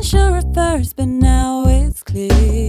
unsure at first, but now it's clear.